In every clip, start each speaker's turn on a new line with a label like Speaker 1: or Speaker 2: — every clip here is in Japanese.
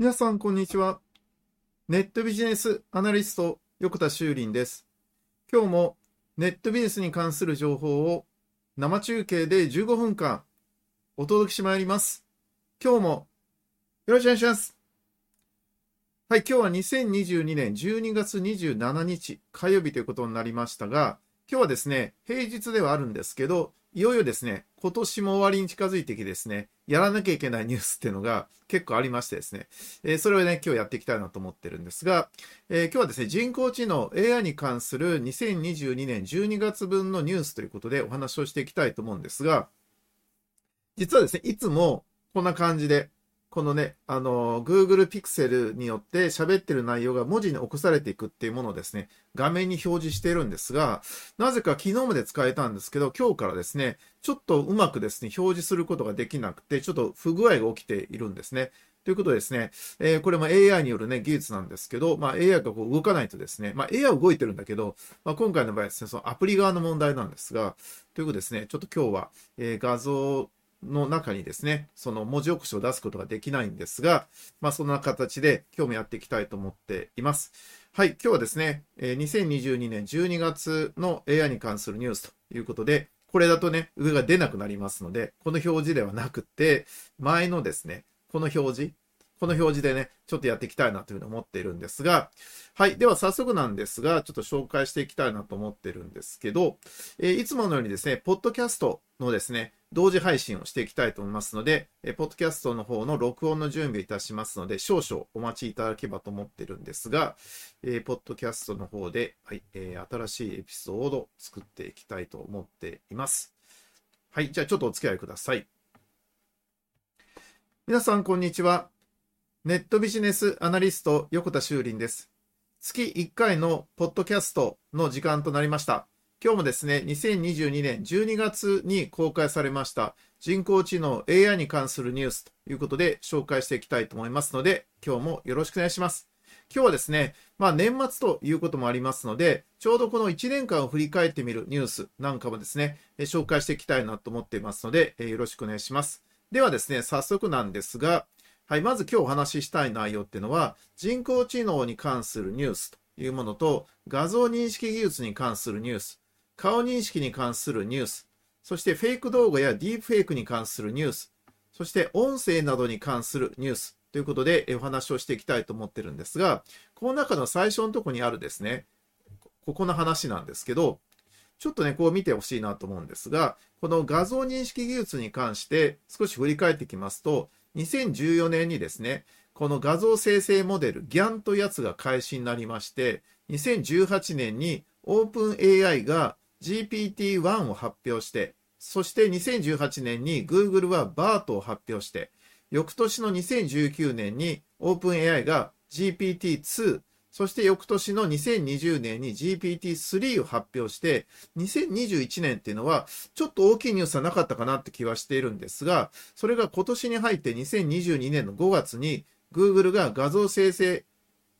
Speaker 1: 皆さん、こんにちは。ネットビジネスアナリスト、横田修林です。今日もネットビジネスに関する情報を生中継で15分間お届けしまいります。今日もよろしくお願いします。はい、今日は2022年12月27日火曜日ということになりましたが、今日はですね、平日ではあるんですけど、いよいよですね、今年も終わりに近づいてきてですね、やらなきゃいけないニュースっていうのが結構ありましてですね、えーそれをね、今日やっていきたいなと思ってるんですが、えー今日はですね、人工知能 AI に関する2022年12月分のニュースということでお話をしていきたいと思うんですが、実はですね、いつもこんな感じで、このね、あの、Google Pixel によって喋ってる内容が文字に起こされていくっていうものをですね、画面に表示しているんですが、なぜか昨日まで使えたんですけど、今日からですね、ちょっとうまくですね、表示することができなくて、ちょっと不具合が起きているんですね。ということですね、えーこれも AI によるね、技術なんですけど、まあ AI がこう動かないとですね、まあ AI 動いてるんだけど、まあ今回の場合ですね、そのアプリ側の問題なんですが、ということでですね、ちょっと今日は、えー画像の中にですね、その文字起こしを出すことができないんですが、まあそんな形で今日もやっていきたいと思っています。はい、今日はですね、え2022年12月の AI に関するニュースということで、これだとね、上が出なくなりますので、この表示ではなくて、前のですね、この表示、この表示でね、ちょっとやっていきたいなというふうに思っているんですが、はい。では早速なんですが、ちょっと紹介していきたいなと思ってるんですけど、えいつものようにですね、ポッドキャストのですね、同時配信をしていきたいと思いますので、えーポッドキャストの方の録音の準備いたしますので、少々お待ちいただければと思ってるんですが、えーポッドキャストの方で、はい、え新しいエピソードを作っていきたいと思っています。はい。じゃあちょっとお付き合いください。皆さん、こんにちは。ネットビジネスアナリスト、横田修林です。月1回のポッドキャストの時間となりました。今日もですね、2022年12月に公開されました人工知能 AI に関するニュースということで紹介していきたいと思いますので、今日もよろしくお願いします。今日はですね、まあ年末ということもありますので、ちょうどこの1年間を振り返ってみるニュースなんかもですね、紹介していきたいなと思っていますので、よろしくお願いします。ではですね、早速なんですが、はい、まず今日お話ししたい内容っていうのは、人工知能に関するニュースというものと、画像認識技術に関するニュース、顔認識に関するニュース、そしてフェイク動画やディープフェイクに関するニュース、そして音声などに関するニュースということでお話をしていきたいと思ってるんですが、この中の最初のところにあるですね、ここの話なんですけど、ちょっとね、こう見てほしいなと思うんですが、この画像認識技術に関して少し振り返ってきますと、2014年にですね、この画像生成モデル GAN というやつが開始になりまして、2018年に OpenAI が GPT-1 を発表して、そして2018年に Google は BART を発表して、翌年の2019年に OpenAI が GPT-2、そして翌年の2020年に GPT-3 を発表して、2021年っていうのは、ちょっと大きいニュースはなかったかなって気はしているんですが、それが今年に入って2022年の5月に、Google が画像生成、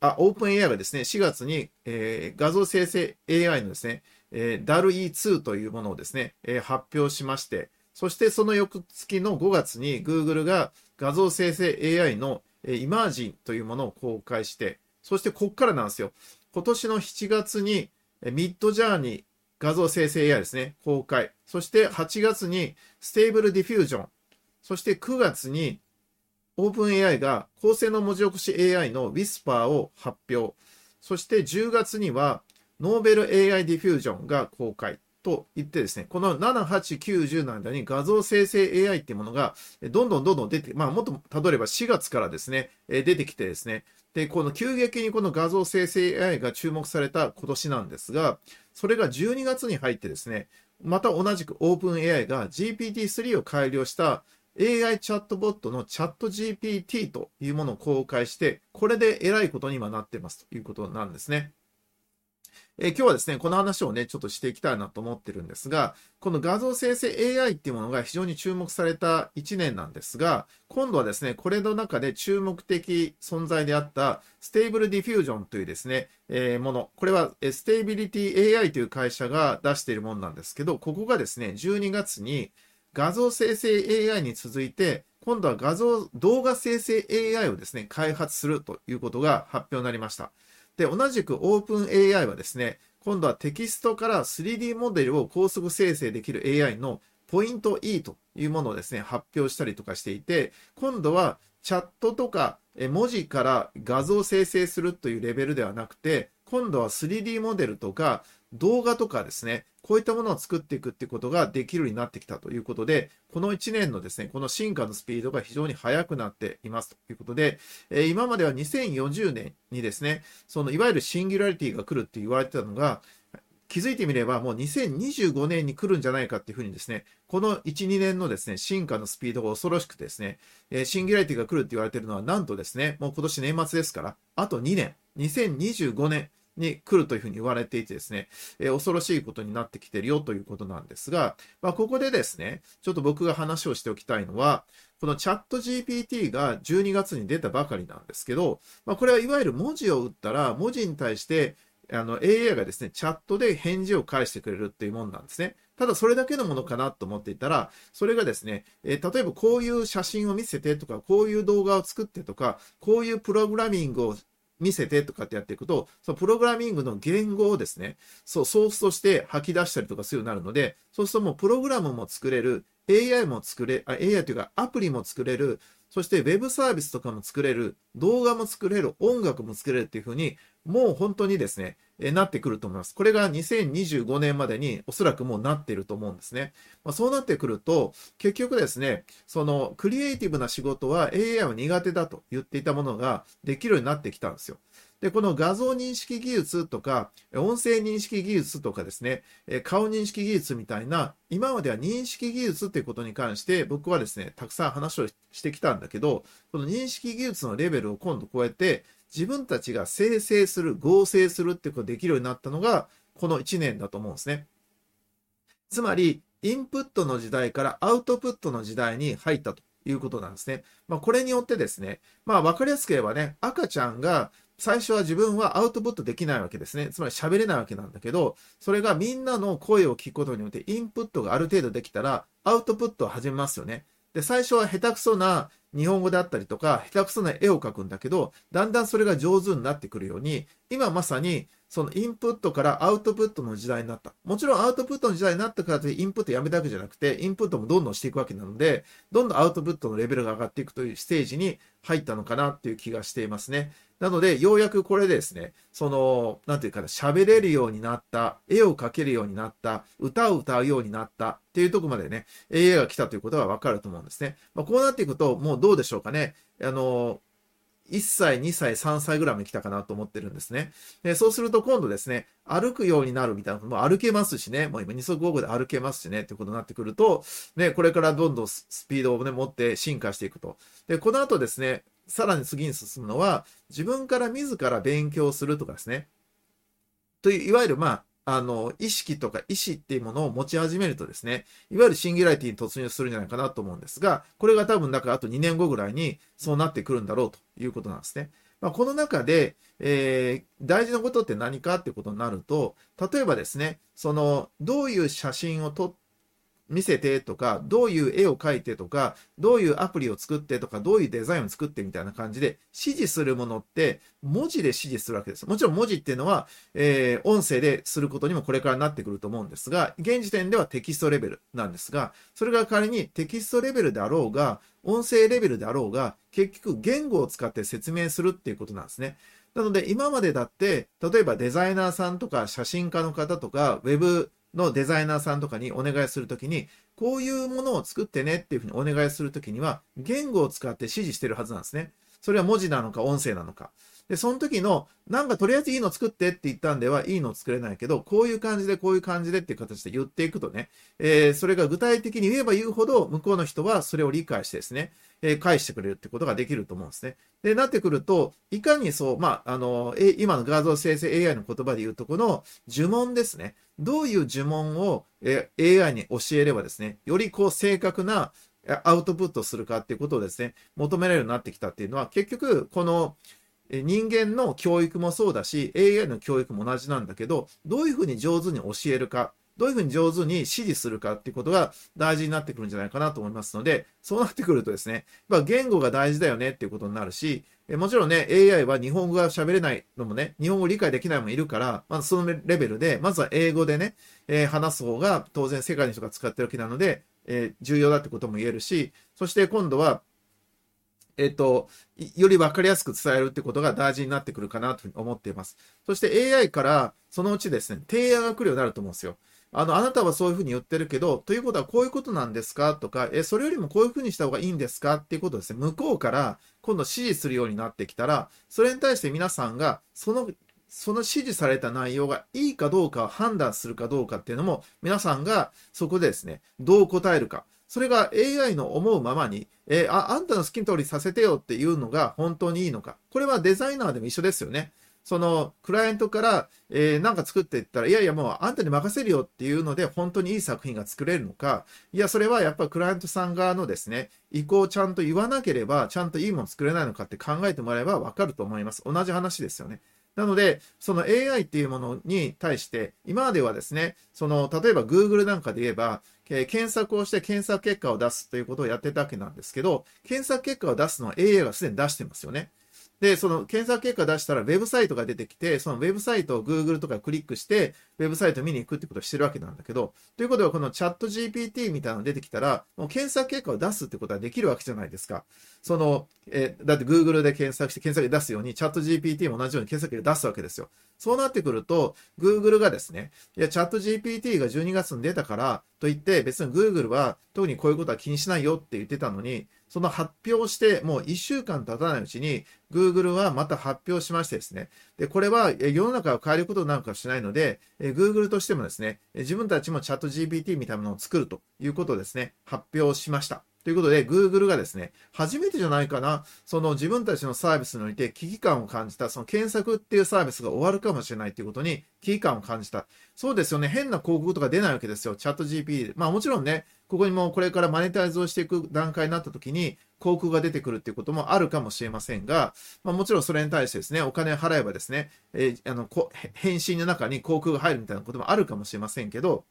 Speaker 1: あ、OpenAI がですね、4月に、えー画像生成 AI のですね、えー DAL-E2 というものをですね、えー発表しまして、そしてその翌月の5月に Google が画像生成 AI の、えー、 Imagen というものを公開して、そしてこっからなんですよ。今年の7月に、 Midjourney 画像生成 AI ですね、公開。そして8月に Stable Diffusion。そして9月に OpenAI が高性能文字起こし AI の Whisper を発表。そして10月にはノーベル AI ディフュージョンが公開といってですね、この7、8、9、10の間に画像生成 AI っていうものがどんどんどんどん出て、まあもっと例えば4月からですね、出てきてですね、で、この急激にこの画像生成 AI が注目された今年なんですが、それが12月に入ってですね、また同じく OpenAI が GPT-3 を改良した AI チャットボットのチャット GPT というものを公開して、これで偉いことに今なってますということなんですね。えー今日はですね、この話をね、ちょっとしていきたいなと思ってるんですが、この画像生成 AI っていうものが非常に注目された1年なんですが、今度はですね、これの中で注目的存在であった、 Stable Diffusion というですね、えーもの。これは、 Stability AI という会社が出しているものなんですけど、ここがですね、12月に画像生成 AI に続いて、今度は画像、動画生成 AI をですね、開発するということが発表になりました。で、同じく OpenAI はですね、今度はテキストから 3D モデルを高速生成できる AI のポイント E というものをですね、発表したりとかしていて、今度はチャットとか文字から画像生成するというレベルではなくて、今度は 3D モデルとか動画とかですね、こういったものを作っていくってことができるようになってきたということで、この1年のですね、この進化のスピードが非常に速くなっていますということで、え今までは2040年にですね、そのいわゆるシンギュラリティが来るって言われてたのが、気づいてみればもう2025年に来るんじゃないかっていうふうにですね、この1、2年のですね、進化のスピードが恐ろしくてですね、えシンギュラリティが来るって言われてるのはなんとですね、もう今年年末ですから、あと2年、2025年、に来るというふうに言われていてですね、えー、恐ろしいことになってきてるよということなんですが、まあ、ここでですね、ちょっと僕が話をしておきたいのは、このチャット GPT が12月に出たばかりなんですけど、まあ、これはいわゆる文字を打ったら、文字に対してあの AI がですね、チャットで返事を返してくれるっていうもんなんですね。ただそれだけのものかなと思っていたら、それがですね、えー、例えばこういう写真を見せてとか、こういう動画を作ってとか、こういうプログラミングを見せてとかってやっていくと、そのプログラミングの言語をですね、そう、ソースとして吐き出したりとかするようになるので、そうするともうプログラムも作れる、AI も作れ、あ AI というかアプリも作れる、そしてウェブサービスとかも作れる、動画も作れる、音楽も作れるっていうふうに、もう本当にですね、なってくると思います。これが2025年までにおそらくもうなっていると思うんですね。まあ、そうなってくると、結局ですね、そのクリエイティブな仕事は AI は苦手だと言っていたものができるようになってきたんですよ。で、この画像認識技術とか、音声認識技術とかですね、顔認識技術みたいな、今までは認識技術っていうことに関して、僕はですね、たくさん話をしてきたんだけど、この認識技術のレベルを今度超えて、自分たちが生成する、合成するってことができるようになったのが、この1年だと思うんですね。つまり、インプットの時代からアウトプットの時代に入ったということなんですね。まあ、これによってですね、まあ、わかりやすく言えばね、赤ちゃんが最初は自分はアウトプットできないわけですね。つまり喋れないわけなんだけど、それがみんなの声を聞くことによってインプットがある程度できたら、アウトプットを始めますよね。で、最初は下手くそな日本語であったりとか、下手くそな絵を描くんだけど、だんだんそれが上手になってくるように、今まさにそのインプットからアウトプットの時代になった。もちろんアウトプットの時代になったからってインプットやめたわけじゃなくて、インプットもどんどんしていくわけなので、どんどんアウトプットのレベルが上がっていくというステージに入ったのかなっていう気がしていますね。なので、ようやくこれでですね、その、なんていうかな、喋れるようになった、絵を描けるようになった、歌を歌うようになったっていうとこまでね、AI が来たということがわかると思うんですね。まあ、こうなっていくと、もうどうでしょうかね。あの、1歳、2歳、3歳ぐらいまで来たかなと思ってるんですね。でそうすると今度ですね、歩くようになるみたいな、もう歩けますしね、もう今二足歩行で歩けますしね、ってことになってくると、ね、これからどんどんスピードをね、持って進化していくと。で、この後ですね、さらに次に進むのは、自分から自ら勉強するとかですね。という、いわゆる、まあ、あの、意識とか意思っていうものを持ち始めるとですね、いわゆるシンギュラリティに突入するんじゃないかなと思うんですが、これが多分、だからあと2年後ぐらいにそうなってくるんだろうということなんですね。まあ、この中で、えー、大事なことって何かってことになると、例えばですね、その、どういう写真を撮っ見せてとか、どういう絵を描いてとか、どういうアプリを作ってとか、どういうデザインを作ってみたいな感じで、指示するものって文字で指示するわけです。もちろん文字っていうのは、えー、音声ですることにもこれからなってくると思うんですが、現時点ではテキストレベルなんですが、それが仮にテキストレベルであろうが、音声レベルであろうが、結局言語を使って説明するっていうことなんですね。なので今までだって、例えばデザイナーさんとか写真家の方とか、ウェブのデザイナーさんとかにお願いするときに、こういうものを作ってねっていうふうにお願いするときには、言語を使って指示してるはずなんですね。それは文字なのか音声なのか。で、その時の、なんかとりあえずいいの作ってって言ったんでは、いいの作れないけど、こういう感じで、こういう感じでっていう形で言っていくとね、えー、それが具体的に言えば言うほど、向こうの人はそれを理解してですね、えー、返してくれるってことができると思うんですね。で、なってくると、いかにそう、まあ、あの、え今の画像生成 AI の言葉で言うとこの呪文ですね。どういう呪文を、AI に教えればですね、よりこう正確なアウトプットするかっていうことをですね、求められるようになってきたっていうのは、結局、この、人間の教育もそうだし、AI の教育も同じなんだけど、どういうふうに上手に教えるか、どういうふうに上手に指示するかっていうことが大事になってくるんじゃないかなと思いますので、そうなってくるとですね、ま、言語が大事だよねっていうことになるし、もちろんね、AI は日本語が喋れないのもね、日本語理解できないのもいるから、まずそのレベルで、まずは英語でね、えー、話す方が当然世界の人が使ってるわけなので、えー、重要だってことも言えるし、そして今度は、えっ、と、より分かりやすく伝えるってことが大事になってくるかなと思っています。そして AI からそのうちですね、提案が来るようになると思うんですよ。あの、あなたはそういうふうに言ってるけど、ということはこういうことなんですか？とか、え、それよりもこういうふうにした方がいいんですか？っていうことですね、向こうから今度指示するようになってきたら、それに対して皆さんが、その、その指示された内容がいいかどうかを判断するかどうかっていうのも、皆さんがそこでですね、どう答えるか。それが AI の思うままに、えー、あ、あんたの好きな通りさせてよっていうのが本当にいいのか。これはデザイナーでも一緒ですよね。そのクライアントから、えー、なんか作っていったら、いやいやもうあんたに任せるよっていうので、本当にいい作品が作れるのか、いや、それはやっぱクライアントさん側のですね、意向をちゃんと言わなければ、ちゃんといいもの作れないのかって考えてもらえばわかると思います。同じ話ですよね。なので、その AI っていうものに対して、今まではですね、その、例えば Google なんかで言えば、えー、検索をして検索結果を出すということをやってたわけなんですけど、検索結果を出すのは AI がすでに出してますよね。で、その検索結果出したらウェブサイトが出てきて、そのウェブサイトを Google とかクリックして、ウェブサイト見に行くってことをしてるわけなんだけど、ということはこのチャット GPT みたいなの出てきたら、もう検索結果を出すってことはできるわけじゃないですか。その、えだって Google で検索して検索で出すように、チャット GPT も同じように検索で出すわけですよ。そうなってくると、Google がですね、いや、チャット GPT が12月に出たからといって、別に Google は特にこういうことは気にしないよって言ってたのに、その発表してもう1週間経たないうちに、Google はまた発表しましてですね、で、これは世の中を変えることなんかしないので、Google としてもですね、自分たちもチャット GPT みたいなものを作るということをですね、発表しました。ということで、Google がですね、初めてじゃないかな、その自分たちのサービスにおいて危機感を感じた、その検索っていうサービスが終わるかもしれないということに危機感を感じた。そうですよね、変な広告とか出ないわけですよ、チャット GPT で。まあもちろんね、ここにもこれからマネタイズをしていく段階になった時に、広告が出てくるっていうこともあるかもしれませんが、まあ、もちろんそれに対してですね、お金を払えばですね、えー、あの返信の中に広告が入るみたいなこともあるかもしれませんけど、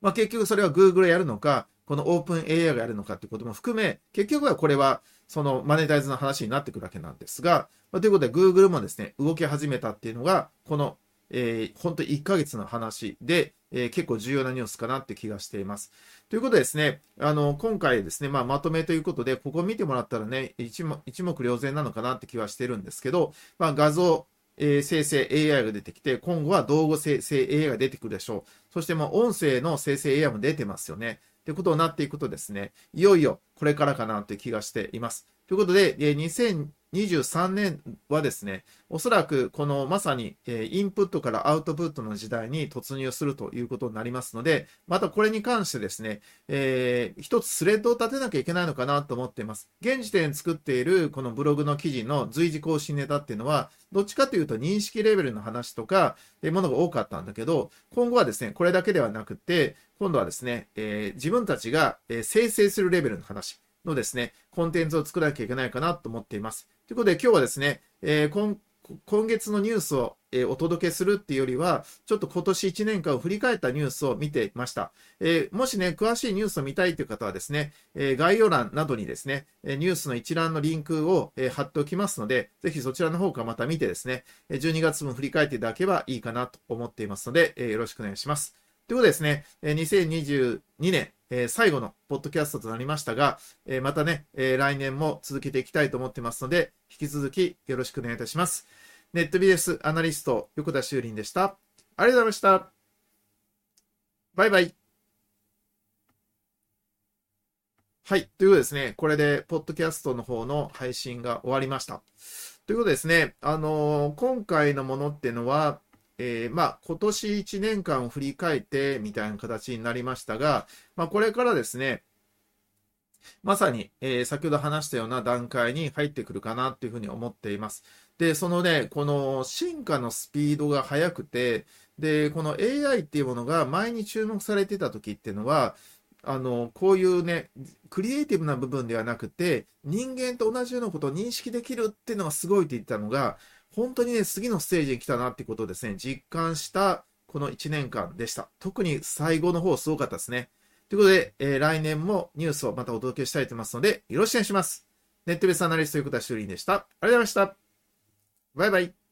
Speaker 1: まあ、結局それは Google やるのか、このオープン AI がやるのかってことも含め、結局はこれはそのマネタイズの話になってくるわけなんですが、まあ、ということで Google もですね、動き始めたっていうのが、この、えー、本当1ヶ月の話で、えー、結構重要なニュースかなって気がしています。ということでですね、あの、今回ですね、まあ、まとめということで、ここ見てもらったらね、一目一目瞭然なのかなって気はしてるんですけど、まあ、画像、えー、生成 AI が出てきて、今後は動画生成 AI が出てくるでしょう。そして、まあ、音声の生成 AI も出てますよね。ってことになっていくとですね、いよいよこれからかなという気がしています。ということで、2023年はですね、おそらくこのまさにインプットからアウトプットの時代に突入するということになりますので、またこれに関してですね、えー、一つスレッドを立てなきゃいけないのかなと思っています。現時点作っているこのブログの記事の随時更新ネタっていうのは、どっちかというと認識レベルの話とか、いうものが多かったんだけど、今後はですね、これだけではなくて、今度はですね、えー、自分たちが生成するレベルの話。のですね、コンテンツを作らなきゃいけないかなと思っています。ということで今日はですね、えー、今今月のニュースを、えー、お届けするっていうよりは、ちょっと今年1年間を振り返ったニュースを見ていました。えー、もしね、詳しいニュースを見たいという方はですね、えー、概要欄などにですね、ニュースの一覧のリンクを、え貼っておきますので、ぜひそちらの方からまた見てですね、12月分振り返っていただければいいかなと思っていますので、えよろしくお願いします。ということでですね、2022年、えー、最後のポッドキャストとなりましたが、えー、またね、えー、来年も続けていきたいと思ってますので、引き続きよろしくお願いいたします。ネットビジネスアナリスト、横田修林でした。ありがとうございました。バイバイ。はい。ということですね、これで、ポッドキャストの方の配信が終わりました。ということですね、あのー、今回のものっていうのは、えー、まあ、今年1年間を振り返ってみたいな形になりましたが、まあ、これからですね、まさに、えー、先ほど話したような段階に入ってくるかなというふうに思っています。で、そのね、この進化のスピードが速くて、で、この AI っていうものが前に注目されてた時っていうのは、あの、こういうね、クリエイティブな部分ではなくて、人間と同じようなことを認識できるっていうのがすごいって言ったのが、本当にね、次のステージに来たなってことをですね、実感したこの1年間でした。特に最後の方すごかったですね。ということで、えー来年もニュースをまたお届けしたいと思いますので、よろしくお願いします。ネットベースアナリスト横田修理でした。ありがとうございました。バイバイ。